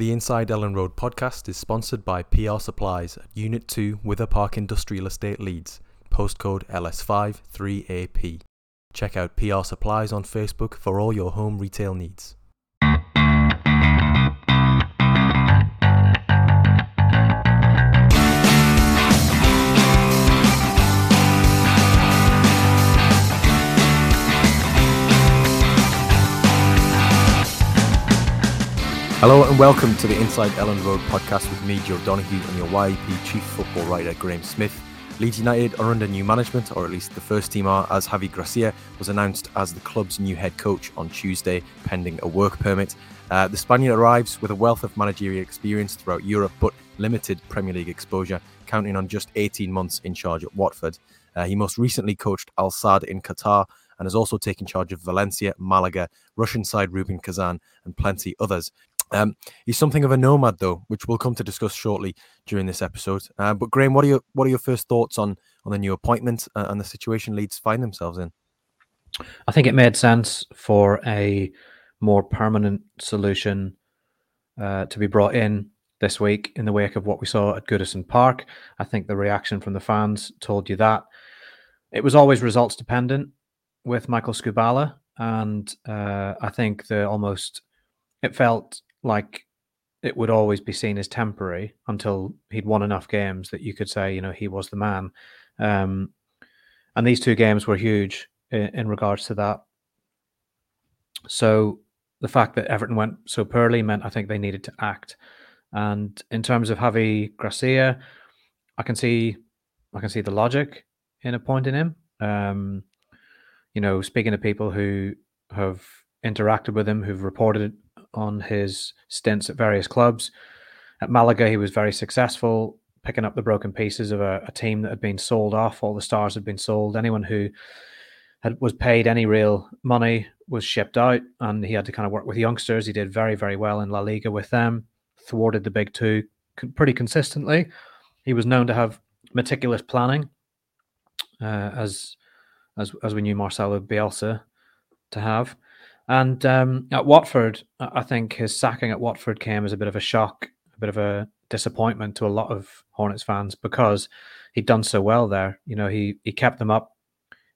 The Inside Elland Road podcast is sponsored by PR Supplies at Unit 2 Wither Park Industrial Estate Leeds, postcode LS5 3AP. Check out PR Supplies on Facebook for all your home retail needs. Hello and welcome to the Inside Elland Road podcast with me, Joe Donoghue, and your YEP chief football writer, Graham Smith. Leeds United are under new management, or at least the first team are, as Javi Gracia was announced as the club's new head coach on Tuesday, pending a work permit. Uh, the Spaniard arrives with a wealth of managerial experience throughout Europe, but limited Premier League exposure, counting on just 18 months in charge at Watford. Uh, he most recently coached Al Sadd in Qatar and has also taken charge of Valencia, Malaga, Russian side Rubin Kazan, and plenty others. Um, he's something of a nomad, though, which we'll come to discuss shortly during this episode. Uh, but Graham, what are your what are your first thoughts on on the new appointment uh, and the situation Leeds find themselves in? I think it made sense for a more permanent solution uh, to be brought in this week in the wake of what we saw at Goodison Park. I think the reaction from the fans told you that it was always results dependent with Michael Skubala, and uh, I think the almost it felt like it would always be seen as temporary until he'd won enough games that you could say, you know, he was the man. Um, and these two games were huge in, in, regards to that. So the fact that Everton went so poorly meant I think they needed to act. And in terms of Javi Gracia, I can see, I can see the logic in appointing him. Um, you know, speaking to people who have interacted with him, who've reported on his stints at various clubs. At Malaga, he was very successful, picking up the broken pieces of a, a team that had been sold off. All the stars had been sold. Anyone who had was paid any real money was shipped out, and he had to kind of work with youngsters. He did very, very well in La Liga with them, thwarted the big two pretty consistently. He was known to have meticulous planning, uh, as as as we knew Marcelo Bielsa to have. And um, at Watford, I think his sacking at Watford came as a bit of a shock, a bit of a disappointment to a lot of Hornets fans because he'd done so well there. You know, he he kept them up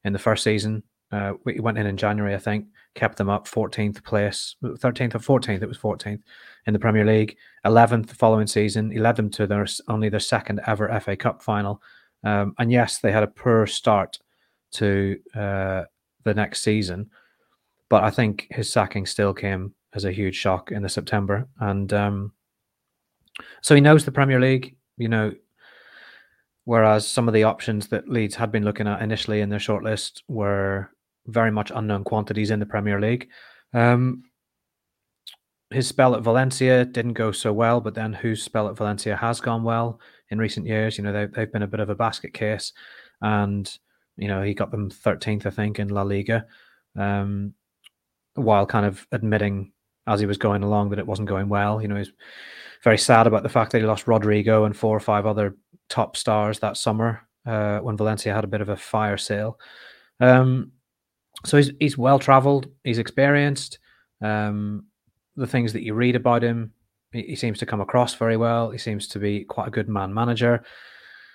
in the first season. Uh, he went in in January, I think, kept them up 14th place, 13th or 14th. It was 14th in the Premier League. 11th the following season. He led them to their only their second ever FA Cup final. Um, and yes, they had a poor start to uh, the next season but I think his sacking still came as a huge shock in the September, and um, so he knows the Premier League. You know, whereas some of the options that Leeds had been looking at initially in their shortlist were very much unknown quantities in the Premier League. Um, his spell at Valencia didn't go so well, but then whose spell at Valencia has gone well in recent years? You know, they've, they've been a bit of a basket case, and you know he got them 13th, I think, in La Liga. Um, while kind of admitting as he was going along that it wasn't going well. You know, he's very sad about the fact that he lost Rodrigo and four or five other top stars that summer uh, when Valencia had a bit of a fire sale. Um, so he's he's well traveled, he's experienced. Um, the things that you read about him, he, he, seems to come across very well. He seems to be quite a good man manager.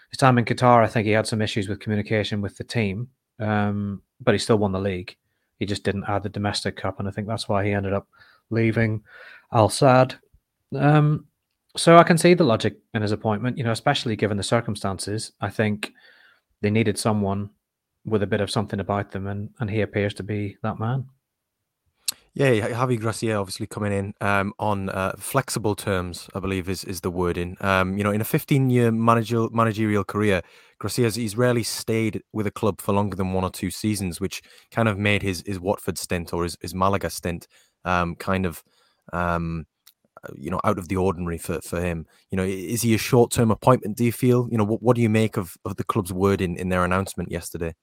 His time in Qatar, I think he had some issues with communication with the team, um, but he still won the league. He just didn't add the domestic cup, and I think that's why he ended up leaving Al Sadd. Um, so I can see the logic in his appointment, you know, especially given the circumstances. I think they needed someone with a bit of something about them, and and he appears to be that man. Yeah, Javi Gracia obviously coming in um, on uh, flexible terms, I believe is is the wording. Um, you know, in a 15 year managerial managerial career, Gracia's he's rarely stayed with a club for longer than one or two seasons, which kind of made his his Watford stint or his, his Malaga stint um, kind of um, uh, you know out of the ordinary for for him. You know, is he a short term appointment? Do you feel? You know, what, what do you make of of the club's wording in their announcement yesterday?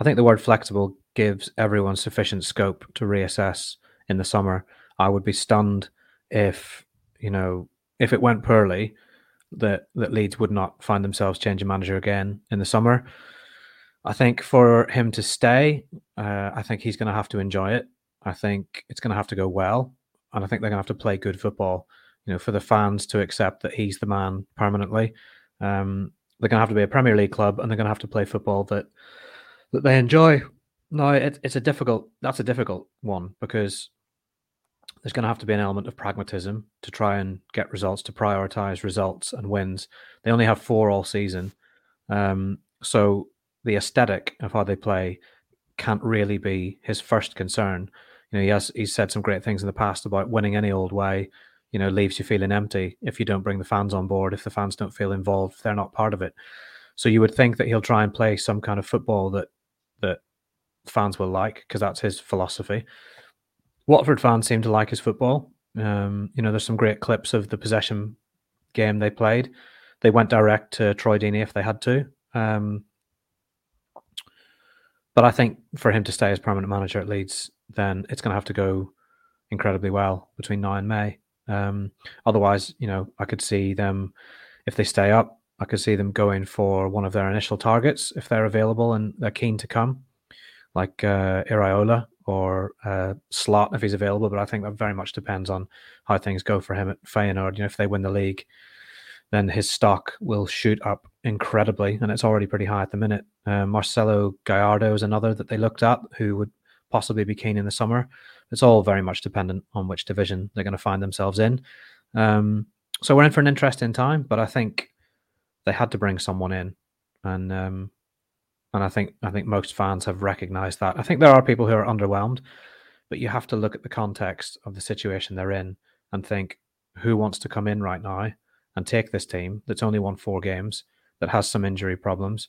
I think the word flexible gives everyone sufficient scope to reassess in the summer. I would be stunned if, you know, if it went poorly, that that Leeds would not find themselves changing manager again in the summer. I think for him to stay, uh, I think he's going to have to enjoy it. I think it's going to have to go well, and I think they're going to have to play good football. you know, for the fans to accept that he's the man permanently. Um, they're going to have to be a Premier League club, and they're going to have to play football that that they enjoy. No, it, it's a difficult. That's a difficult one because there's going to have to be an element of pragmatism to try and get results, to prioritize results and wins. They only have four all season, um, so the aesthetic of how they play can't really be his first concern. You know, he has he's said some great things in the past about winning any old way. You know, leaves you feeling empty if you don't bring the fans on board. If the fans don't feel involved, they're not part of it. So you would think that he'll try and play some kind of football that that fans will like because that's his philosophy. Watford fans seem to like his football. Um, you know, there's some great clips of the possession game they played. They went direct to Troy Deeney if they had to. Um, but I think for him to stay as permanent manager at Leeds, then it's going to have to go incredibly well between now and May. Um, otherwise, you know, I could see them if they stay up. I could see them going for one of their initial targets if they're available and they're keen to come, like uh, Iraola or uh, Slot if he's available. But I think that very much depends on how things go for him at Feyenoord. You know, if they win the league, then his stock will shoot up incredibly, and it's already pretty high at the minute. Uh, Marcelo Gallardo is another that they looked at who would possibly be keen in the summer. It's all very much dependent on which division they're going to find themselves in. Um, so we're in for an interesting time, but I think they had to bring someone in, and um, and I think I think most fans have recognised that. I think there are people who are underwhelmed, but you have to look at the context of the situation they're in and think who wants to come in right now and take this team that's only won four games, that has some injury problems,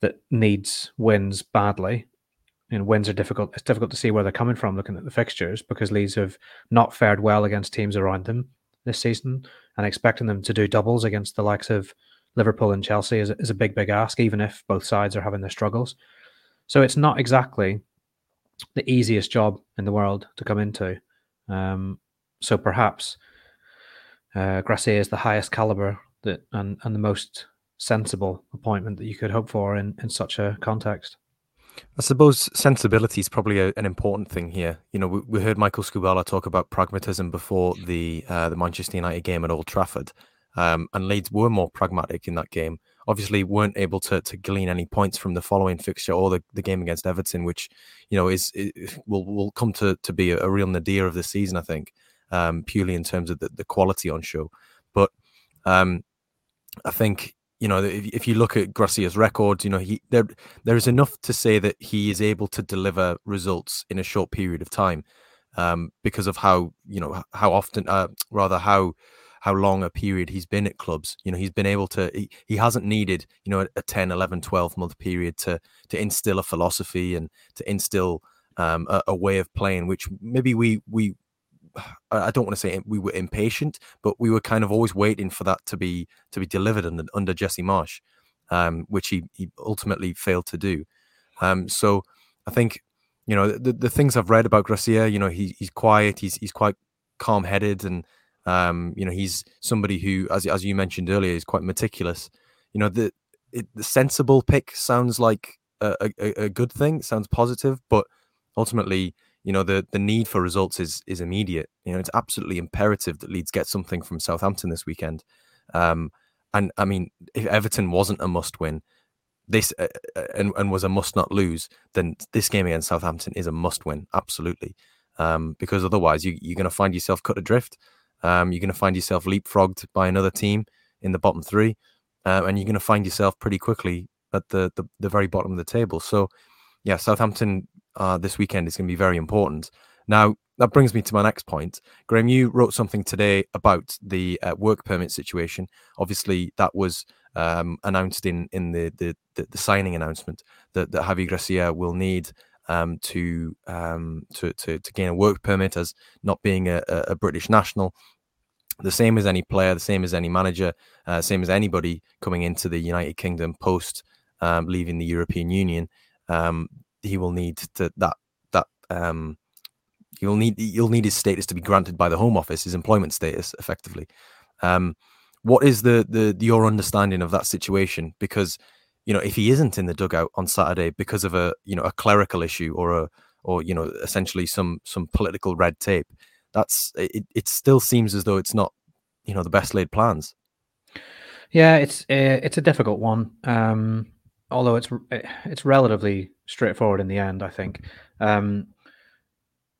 that needs wins badly. And wins are difficult. It's difficult to see where they're coming from looking at the fixtures because Leeds have not fared well against teams around them this season, and expecting them to do doubles against the likes of Liverpool and Chelsea is, is a big, big ask, even if both sides are having their struggles. So it's not exactly the easiest job in the world to come into. Um, so perhaps uh, is the highest caliber that and, and the most sensible appointment that you could hope for in, in such a context. I suppose sensibility is probably a, an important thing here. You know, we, we, heard Michael Skubala talk about pragmatism before the uh, the Manchester United game at Old Trafford, um, and Leeds were more pragmatic in that game. Obviously, weren't able to, to glean any points from the following fixture or the, the game against Everton, which you know is, will will come to to be a, a real nadir of the season. I think um, purely in terms of the, the quality on show. But um, I think you know if, if you look at Gracia's records, you know he there there is enough to say that he is able to deliver results in a short period of time um, because of how you know how often uh, rather how how long a period he's been at clubs you know he's been able to he, he hasn't needed you know a, a 10 11 12 month period to to instill a philosophy and to instill um, a, a, way of playing which maybe we we I don't want to say we were impatient, but we were kind of always waiting for that to be to be delivered under, under Jesse Marsh, um, which he, he ultimately failed to do. Um, so I think you know the, the things I've read about Gracia, you know he, he's quiet, he's he's quite calm headed, and um, you know he's somebody who, as as you mentioned earlier, is quite meticulous. You know the it, the sensible pick sounds like a, a, a good thing, it sounds positive, but ultimately you know the the need for results is is immediate. You know, it's absolutely imperative that Leeds get something from Southampton this weekend. Um, and I mean, if Everton wasn't a must win, this uh, uh, and, and was a must not lose, then this game against Southampton is a must win, absolutely. Um, because otherwise, you, you're going to find yourself cut adrift. Um, you're going to find yourself leapfrogged by another team in the bottom three, uh, and you're going to find yourself pretty quickly at the, the the very bottom of the table. So, yeah, Southampton uh, this weekend is going to be very important. Now, that brings me to my next point. Graham, you wrote something today about the uh, work permit situation. Obviously, that was um, announced in in the, the, the the signing announcement that that Javi Gracia will need um, to, um, to to to gain a work permit as not being a, a, British national. The same as any player, the same as any manager, uh, same as anybody coming into the United Kingdom post um, leaving the European Union. Um, he will need to that that um you'll need you'll need his status to be granted by the Home Office, his employment status, effectively. Um, what is the the your understanding of that situation? Because you know if he isn't in the dugout on Saturday because of a you know a clerical issue or a or you know essentially some some political red tape, that's it. It still seems as though it's not you know the best laid plans. Yeah, it's uh, it's a difficult one. Um, although it's it's relatively straightforward in the end, I think. Um,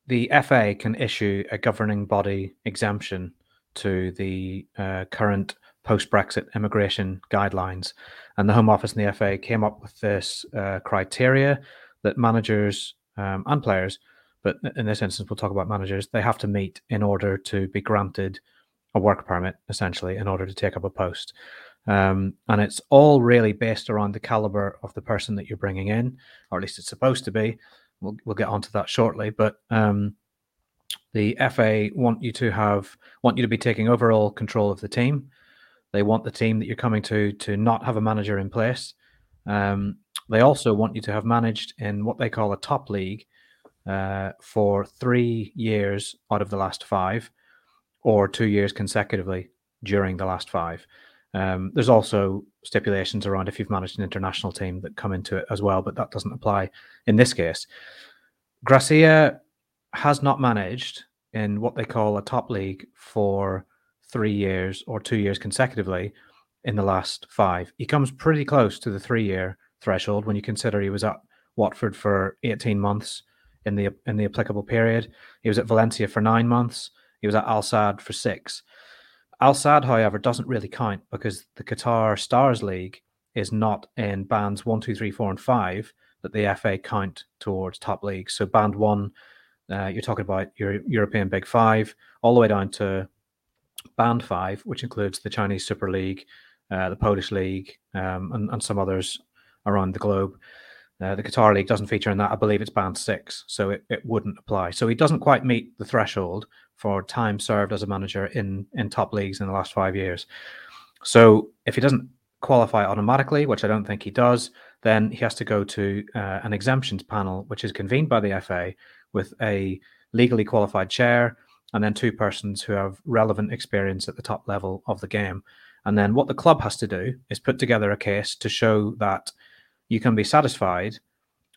the FA can issue a governing body exemption to the uh, current post Brexit immigration guidelines. And the Home Office and the FA came up with this uh, criteria that managers um, and players, but in this instance, we'll talk about managers, they have to meet in order to be granted a work permit, essentially, in order to take up a post. Um, and it's all really based around the caliber of the person that you're bringing in, or at least it's supposed to be. We'll, we'll get onto that shortly. But um, the FA want you to have want you to be taking overall control of the team. They want the team that you're coming to to not have a manager in place. Um, they also want you to have managed in what they call a top league uh, for three years out of the last five, or two years consecutively during the last five. Um, there's also stipulations around if you've managed an international team that come into it as well, but that doesn't apply in this case. Gracia has not managed in what they call a top league for three years or two years consecutively in the last five. He comes pretty close to the three year threshold when you consider he was at Watford for 18 months in the in the applicable period. He was at Valencia for nine months. He was at Al Sadd for six. Al Sadd, however, doesn't really count because the Qatar Stars League is not in bands one, two, three, four, and five that the FA count towards top leagues. So band one, uh, you're talking about your European Big Five, all the way down to band five, which includes the Chinese Super League, uh, the Polish League, um, and, and, some others around the globe. Uh, the Qatar League doesn't feature in that. I believe it's band six, so it, it wouldn't apply. So he doesn't quite meet the threshold for time served as a manager in in top leagues in the last five years. So if he doesn't qualify automatically, which I don't think he does, then he has to go to uh, an exemptions panel, which is convened by the FA with a legally qualified chair and then two persons who have relevant experience at the top level of the game. And then what the club has to do is put together a case to show that you can be satisfied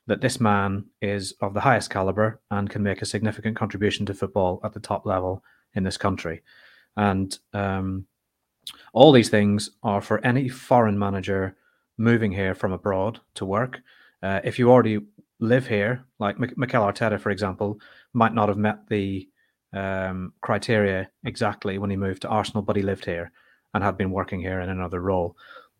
that this man is of the highest caliber and can make a significant contribution to football at the top level in this country. And um, all these things are for any foreign manager moving here from abroad to work. Uh, if you already live here, like Mikel Arteta, for example, might not have met the um, criteria exactly when he moved to Arsenal, but he lived here and had been working here in another role.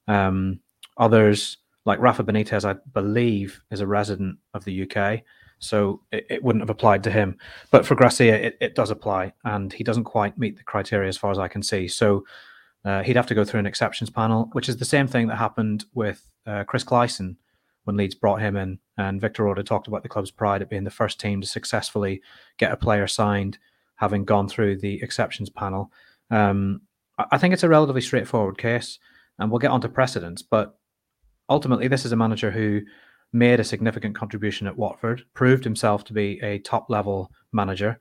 Um, others like Rafa Benitez, I believe, is a resident of the UK, so it, it wouldn't have applied to him. But for Gracia, it, it, does apply, and he doesn't quite meet the criteria as far as I can see. So uh, he'd have to go through an exceptions panel, which is the same thing that happened with uh, Chris Klaesson when Leeds brought him in. And Victor Orta talked about the club's pride at being the first team to successfully get a player signed, having gone through the exceptions panel. Um, I think it's a relatively straightforward case, and we'll get onto precedents. But ultimately, this is a manager who made a significant contribution at Watford, proved himself to be a top level manager.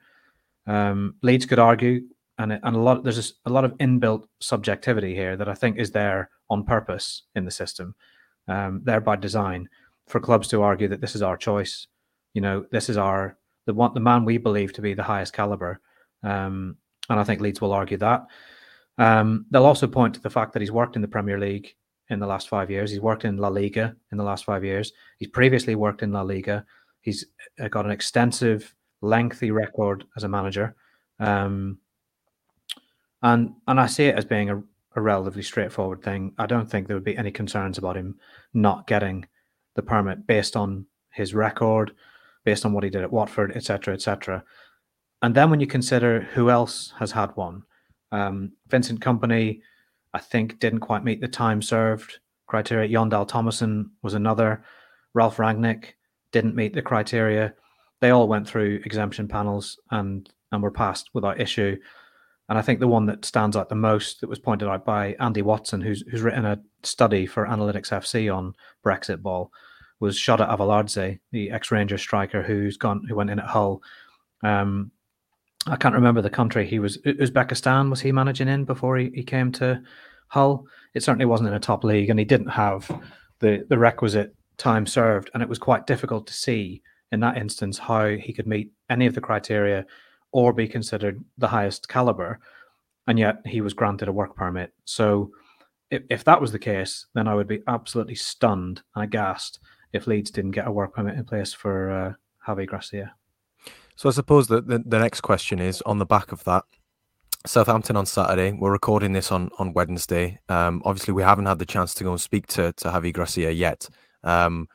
Um, Leeds could argue, and and a lot there's a, lot of inbuilt subjectivity here that I think is there on purpose in the system, um, there by design, for clubs to argue that this is our choice. You know, this is our the one the man we believe to be the highest caliber, um, and I think Leeds will argue that. Um, they'll also point to the fact that he's worked in the Premier League in the last five years. He's worked in La Liga in the last five years. He's previously worked in La Liga. He's got an extensive, lengthy record as a manager, um, and and I see it as being a, a relatively straightforward thing. I don't think there would be any concerns about him not getting the permit based on his record, based on what he did at Watford, etc., etc. And then when you consider who else has had one, um, Vincent Kompany I think didn't quite meet the time served criteria. Jon Dahl Tomasson was another. Ralf Rangnick didn't meet the criteria. They all went through exemption panels and and were passed without issue. And I think the one that stands out the most that was pointed out by Andy Watson, who's who's written a study for Analytics FC on Brexit ball, was Shota Arveladze, the ex-Ranger striker who's gone who went in at Hull. Um, I can't remember the country he was. Uzbekistan was he managing in before he, he came to Hull? It certainly wasn't in a top league, and he didn't have the the requisite time served, and it was quite difficult to see in that instance how he could meet any of the criteria or be considered the highest caliber. and yet he was granted a work permit. So if, if that was the case, then I would be absolutely stunned and aghast if Leeds didn't get a work permit in place for uh, Javi Gracia. So I suppose that the, the next question is on the back of that. Southampton on Saturday. We're recording this on on Wednesday. Um, obviously, we haven't had the chance to go and speak to to Javi Gracia yet. Um,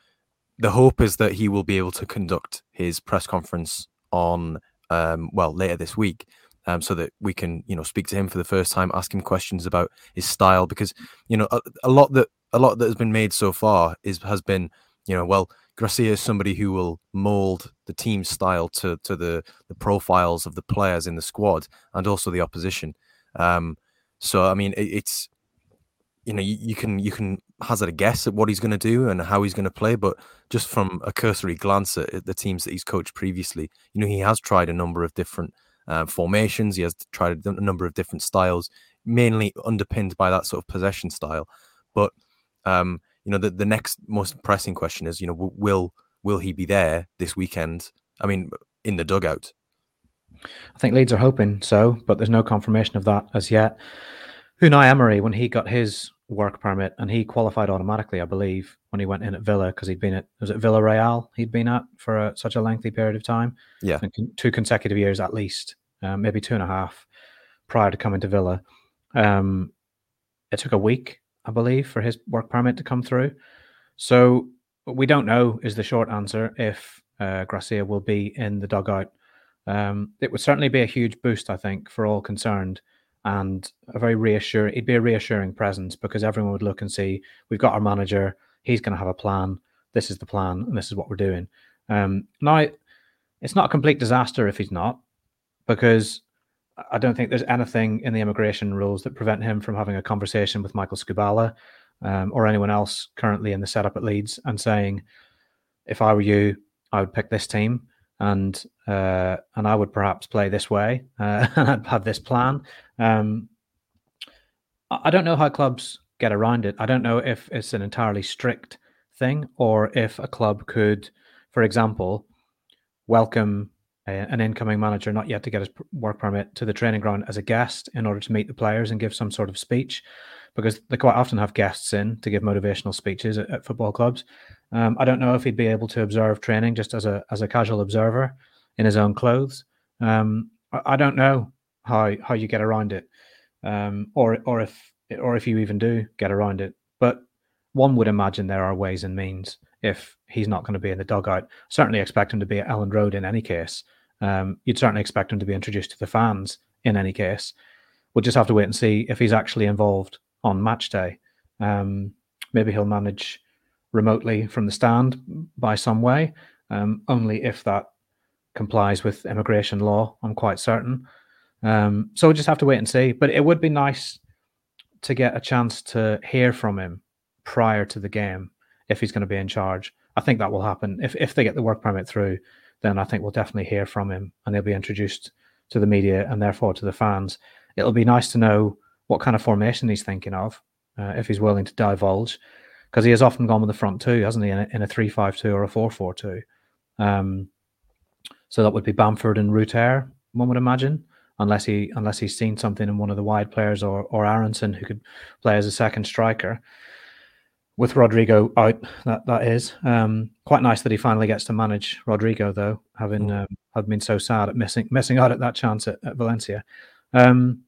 the hope is that he will be able to conduct his press conference on um, well later this week um, so that we can you know speak to him for the first time, ask him questions about his style because you know a, a lot that a lot that has been made so far is has been you know well Gracia is somebody who will mold the team's style to to the the profiles of the players in the squad and also the opposition. Um, so I mean, it, it's you know you, you, can you can hazard a guess at what he's going to do and how he's going to play, but just from a cursory glance at, at, the teams that he's coached previously, you know he has tried a number of different uh, formations. He has tried a number of different styles, mainly underpinned by that sort of possession style. But um, you know, the, the next most pressing question is, you know, will will he be there this weekend? I mean, in the dugout. I think Leeds are hoping so, but there's no confirmation of that as yet. Unai Emery, when he got his work permit and he qualified automatically, I believe, when he went in at Villa because he'd been at was it Villarreal he'd been at for a, such a lengthy period of time. Yeah, two consecutive years at least, um, maybe two and a half prior to coming to Villa. Um, it took a week, I believe, for his work permit to come through. So we don't know is the short answer if uh, Gracia will be in the dugout. Um, it would certainly be a huge boost, I think, for all concerned and a very reassuring. It'd be a reassuring presence because everyone would look and see we've got our manager. He's going to have a plan. This is the plan, and this is what we're doing. Um, now, it's not a complete disaster if he's not, because I don't think there's anything in the immigration rules that prevent him from having a conversation with Michael Skubala um, or anyone else currently in the setup at Leeds and saying, if I were you, I would pick this team and uh, and I would perhaps play this way uh, and I'd have this plan. Um, I don't know how clubs get around it. I don't know if it's an entirely strict thing or if a club could, for example, welcome an incoming manager not yet to get his work permit to the training ground as a guest in order to meet the players and give some sort of speech because they quite often have guests in to give motivational speeches at, at football clubs. Um, I don't know if he'd be able to observe training just as a as a casual observer in his own clothes. Um, I, I, don't know how how you get around it, um, or or if or if you even do get around it. But one would imagine there are ways and means if he's not going to be in the dugout. Certainly expect him to be at Elland Road in any case. Um, you'd certainly expect him to be introduced to the fans in any case. We'll just have to wait and see if he's actually involved on match day. Um, maybe he'll manage remotely from the stand by some way, um, only if that complies with immigration law. I'm quite certain. Um, so we'll just have to wait and see. But it would be nice to get a chance to hear from him prior to the game if he's going to be in charge. I think that will happen if if they get the work permit through. Then I think we'll definitely hear from him, and he'll be introduced to the media and therefore to the fans. It'll be nice to know what kind of formation he's thinking of, uh, if he's willing to divulge, because he has often gone with the front two, hasn't he, in a, in a three-five-two or a four-four-two. Um, so that would be Bamford and Rutter, one would imagine, unless he unless he's seen something in one of the wide players or or Aaronson who could play as a second striker. With Rodrigo out, that that is um, quite nice that he finally gets to manage Rodrigo, though, having mm. um, have been so sad at missing missing out at that chance at, at Valencia. Um,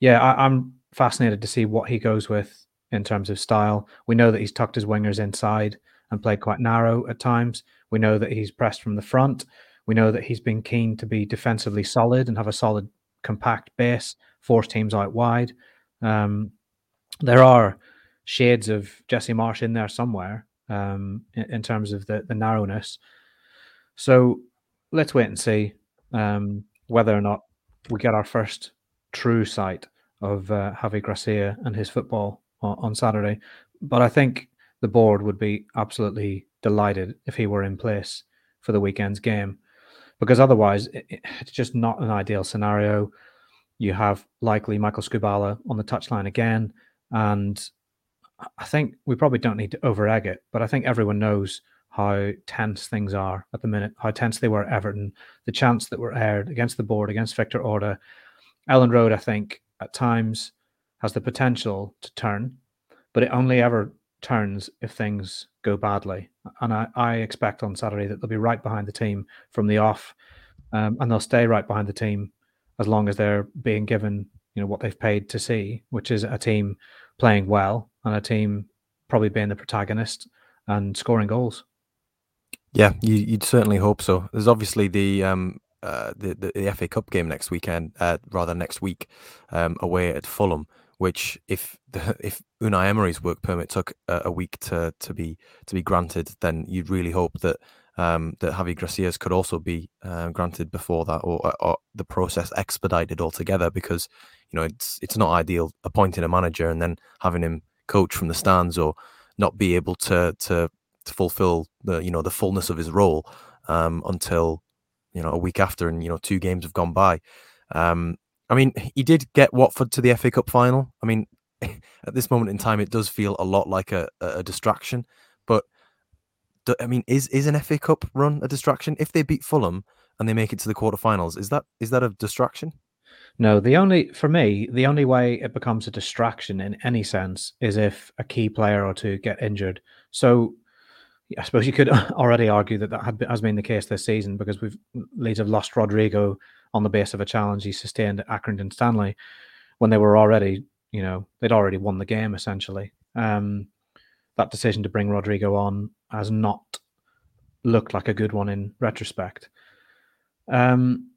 yeah, I, I'm fascinated to see what he goes with in terms of style. We know that he's tucked his wingers inside and played quite narrow at times. We know that he's pressed from the front. We know that he's been keen to be defensively solid and have a solid, compact base, force teams out wide. Um, there are shades of Jesse Marsh in there somewhere um, in, in, terms of the, the narrowness. So let's wait and see um, whether or not we get our first true sight of uh, Javi Gracia and his football on, on Saturday. But I think the board would be absolutely delighted if he were in place for the weekend's game, because otherwise it, it's just not an ideal scenario. You have likely Michael Skubala on the touchline again, and I think we probably don't need to over egg it, but I think everyone knows how tense things are at the minute, how tense they were at Everton, the chance that were aired against the board, against Victor Orta. Elland Road, I think, at times has the potential to turn, but it only ever turns if things go badly. And I, I expect on Saturday that they'll be right behind the team from the off, um, and they'll stay right behind the team as long as they're being given you know what they've paid to see, which is a team playing well and a team probably being the protagonist and scoring goals. Yeah, you, would certainly hope so. There's obviously the um, uh, the, the, the FA Cup game next weekend, uh, rather next week, um, away at Fulham. Which, if the, if Unai Emery's work permit took a, a, week to to be to be granted, then you'd really hope that um, that Javi Gracia's could also be uh, granted before that, or, or the process expedited altogether. Because you know it's it's not ideal appointing a manager and then having him coach from the stands or not be able to to to fulfill the you know the fullness of his role um, until you know a week after, and you know two games have gone by. Um, I mean, he did get Watford to the FA Cup final. I mean, at this moment in time, it does feel a lot like a, a distraction. But I mean, is is an FA Cup run a distraction? If they beat Fulham and they make it to the quarterfinals, is that is that a distraction? No, the only for me, the only way it becomes a distraction in any sense is if a key player or two get injured. So I suppose you could already argue that that has been the case this season because we've Leeds have lost Rodrigo on the base of a challenge he sustained at Accrington Stanley when they were already, you know, they'd already won the game essentially. Um, that decision to bring Rodrigo on has not looked like a good one in retrospect. Um,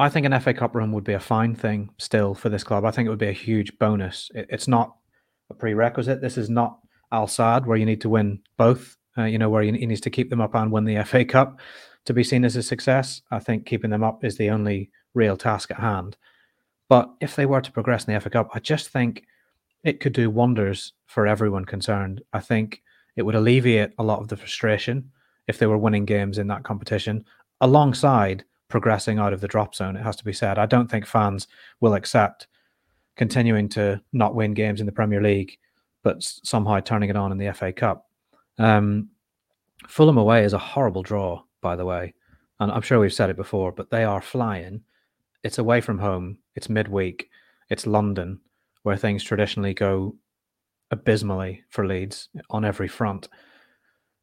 I think an FA Cup run would be a fine thing still for this club. I think it would be a huge bonus. It, it's not a prerequisite. This is not Al Sadd where you need to win both uh, you know, where he, he, needs to keep them up and win the FA Cup to be seen as a success. I think keeping them up is the only real task at hand. But if they were to progress in the FA Cup, I just think it could do wonders for everyone concerned. I think it would alleviate a lot of the frustration if they were winning games in that competition alongside progressing out of the drop zone. It has to be said. I don't think fans will accept continuing to not win games in the Premier League, but somehow turning it on in the FA Cup. Um, Fulham away is a horrible draw, by the way. And I'm sure we've said it before, but they are flying. It's away from home. It's midweek. It's London, where things traditionally go abysmally for Leeds on every front,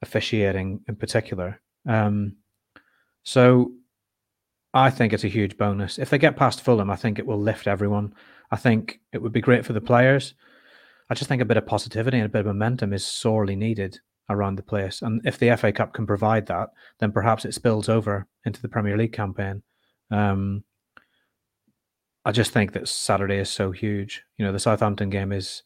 officiating in particular. Um, so I think it's a huge bonus. If they get past Fulham, I think it will lift everyone. I think it would be great for the players. I just think a bit of positivity and a bit of momentum is sorely needed around the place. And if the FA Cup can provide that, then perhaps it spills over into the Premier League campaign. Um, I just think that Saturday is so huge. You know, the Southampton game is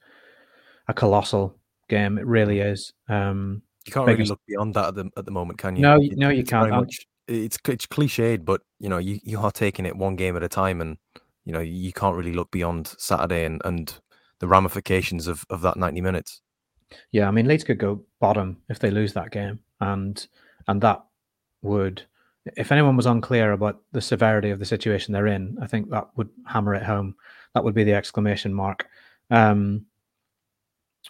a colossal game. It really is. Um, you can't biggest... really look beyond that at the at the moment, can you? No, it, no, you can't. Much, it's it's cliched, but you know, you, you are taking it one game at a time, and you know, you can't really look beyond Saturday and and the ramifications of of that ninety minutes. Yeah, I mean Leeds could go bottom if they lose that game, and and that would, if anyone was unclear about the severity of the situation they're in, I think that would hammer it home. That would be the exclamation mark. Um,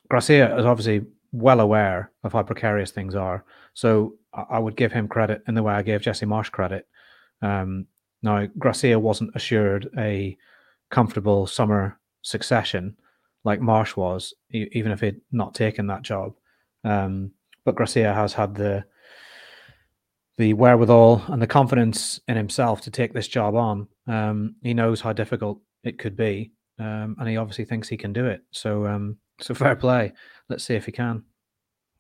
Gracia is obviously well aware of how precarious things are, so I would give him credit in the way I gave Jesse Marsh credit. Um, now, Gracia wasn't assured a comfortable summer succession like Marsh was, even if he'd not taken that job. Um, but Gracia has had the the wherewithal and the confidence in himself to take this job on. Um, he knows how difficult it could be, um, and he obviously thinks he can do it. So, um, so fair play. Let's see if he can.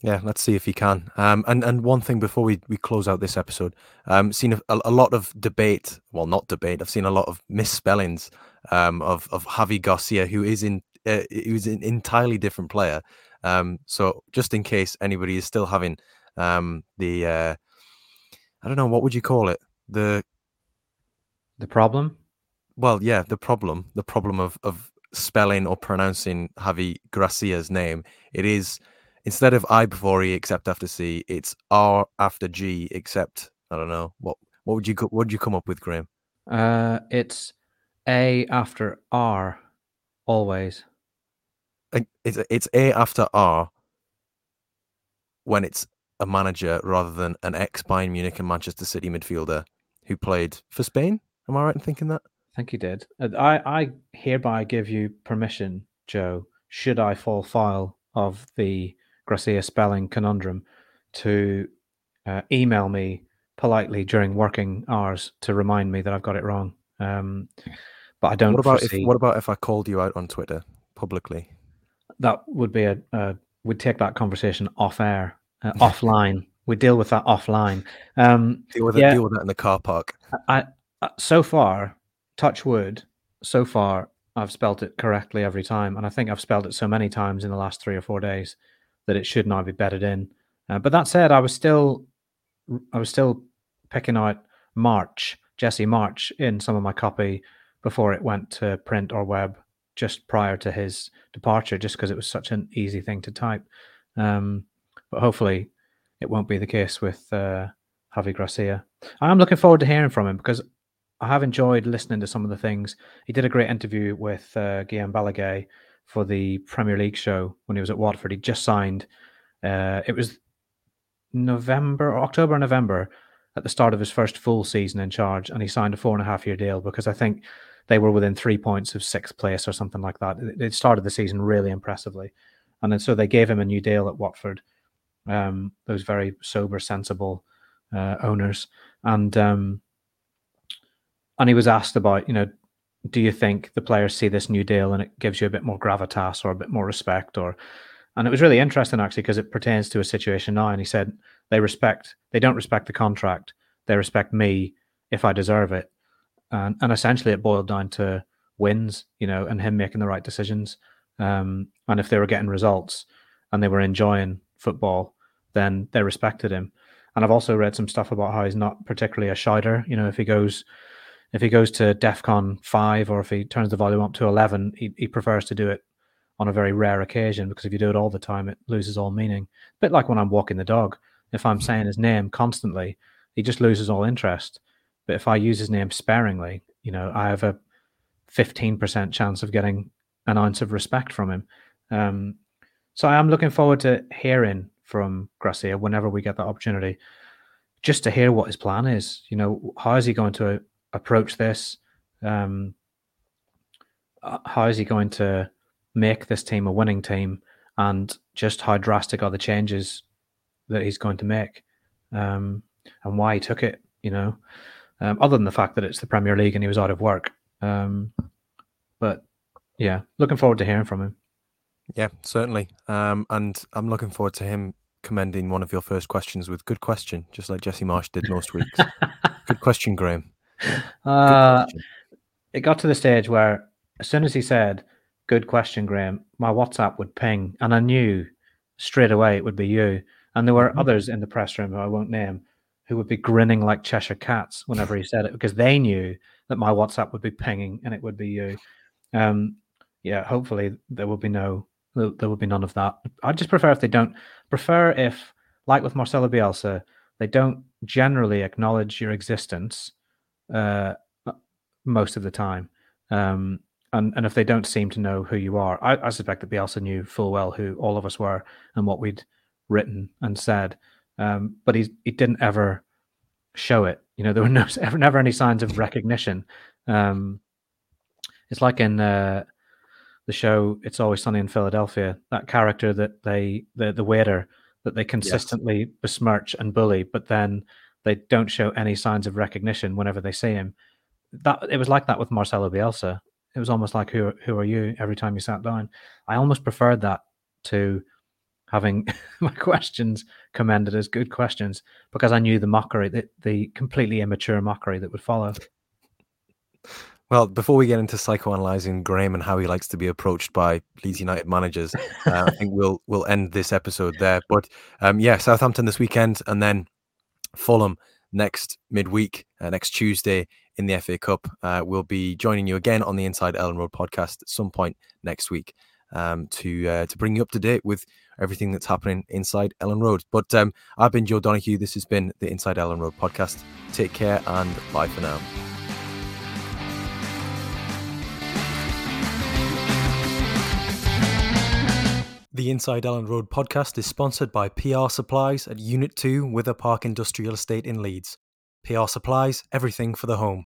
Yeah, let's see if he can. Um, and and one thing before we, we close out this episode, um, seen a, a lot of debate. Well, not debate. I've seen a lot of misspellings um, of of Javi Garcia, who is in uh, was an entirely different player. Um, so just in case anybody is still having um, the, uh, I don't know, what would you call it? The the problem. Well, yeah, the problem, the problem of of spelling or pronouncing Javi Garcia's name. It is instead of I before E except after C, it's R after G except I don't know what. What would you what would you come up with, Graham? Uh, it's A after R, always it's it's A after R when it's a manager rather than an ex Bayern Munich and Manchester City midfielder who played for Spain. Am I right in thinking that? I think you did. I, I hereby give you permission, Joe, should I fall foul of the Gracia spelling conundrum, to uh, email me politely during working hours to remind me that I've got it wrong. Um, but I don't. What about foresee... if what about if I called you out on Twitter publicly? That would be a. Uh, we'd take that conversation off air, uh, offline. We deal with that offline. Um, deal with yeah, it. Deal with that in the car park. I, I so far, touch wood. So far, I've spelled it correctly every time, and I think I've spelled it so many times in the last three or four days that it should not be bedded in. Uh, but that said, I was still, I was still picking out March, Jesse March, in some of my copy before it went to print or web, just prior to his departure, just because it was such an easy thing to type. Um, but hopefully, it won't be the case with uh, Javi Gracia. I am looking forward to hearing from him because I have enjoyed listening to some of the things. He did a great interview with uh, Guillaume Balagué for the Premier League show when he was at Watford. He just signed. Uh, it was November or October, November at the start of his first full season in charge, and he signed a four and a half year deal because I think they were within three points of sixth place or something like that. It started the season really impressively, and then so they gave him a new deal at Watford. Um, those very sober, sensible uh, owners, and um, and he was asked about, you know, do you think the players see this new deal and it gives you a bit more gravitas or a bit more respect or and it was really interesting actually because it pertains to a situation now and he said they respect they don't respect the contract. They respect me if i deserve it. And, and essentially it boiled down to wins you know and him making the right decisions um, and if they were getting results and they were enjoying football then they respected him. And i've also read some stuff about how he's not particularly a shouter you know if he goes if he goes to DEFCON five or if he turns the volume up to eleven, he, he prefers to do it on a very rare occasion because if you do it all the time, it loses all meaning. A bit like when I'm walking the dog. If I'm saying his name constantly, he just loses all interest. But if I use his name sparingly, you know, I have a 15% chance of getting an ounce of respect from him. Um, so I am looking forward to hearing from Gracia whenever we get that opportunity, just to hear what his plan is. You know, how is he going to approach this? Um, uh, how is he going to make this team a winning team? And just how drastic are the changes that he's going to make? Um, and why he took it, you know, um, other than the fact that it's the Premier League and he was out of work. Um, but yeah, looking forward to hearing from him. Yeah, certainly. Um, and I'm looking forward to him commending one of your first questions with good question, just like Jesse Marsh did most weeks. good question, Graham. Uh, it got to the stage where as soon as he said, Good question, Graham, my WhatsApp would ping, and I knew straight away it would be you. And there were mm-hmm. others in the press room who I won't name who would be grinning like Cheshire cats whenever he said it because they knew that my WhatsApp would be pinging and it would be you. Um, yeah, hopefully there will be no, there will be none of that. I just prefer if they don't. Prefer if, like with Marcelo Bielsa, they don't generally acknowledge your existence uh, most of the time. Um, and, and if they don't seem to know who you are, I, I, suspect that Bielsa knew full well who all of us were and what we'd written and said. Um, but he he didn't ever show it. You know, there were no ever, never any signs of recognition. Um, it's like in uh, the show "It's Always Sunny in Philadelphia." That character that they the the waiter that they consistently yes. besmirch and bully, but then they don't show any signs of recognition whenever they see him. That it was like that with Marcelo Bielsa. It was almost like who who are you every time you sat down. I almost preferred that to having my questions commended as good questions because I knew the mockery, the, the completely immature mockery that would follow. Well, before we get into psychoanalyzing Graham and how he likes to be approached by Leeds United managers, uh, I think we'll we'll end this episode there. But um, yeah, Southampton this weekend, and then Fulham next midweek, uh, next Tuesday in the FA Cup. Uh, we'll be joining you again on the Inside Elland Road podcast at some point next week um, to uh, to bring you up to date with everything that's happening inside Elland Road. But um, I've been Joe Donoghue. This has been the Inside Elland Road podcast. Take care and bye for now. The Inside Elland Road podcast is sponsored by PR Supplies at Unit 2 Wither Park Industrial Estate in Leeds. PR Supplies, everything for the home.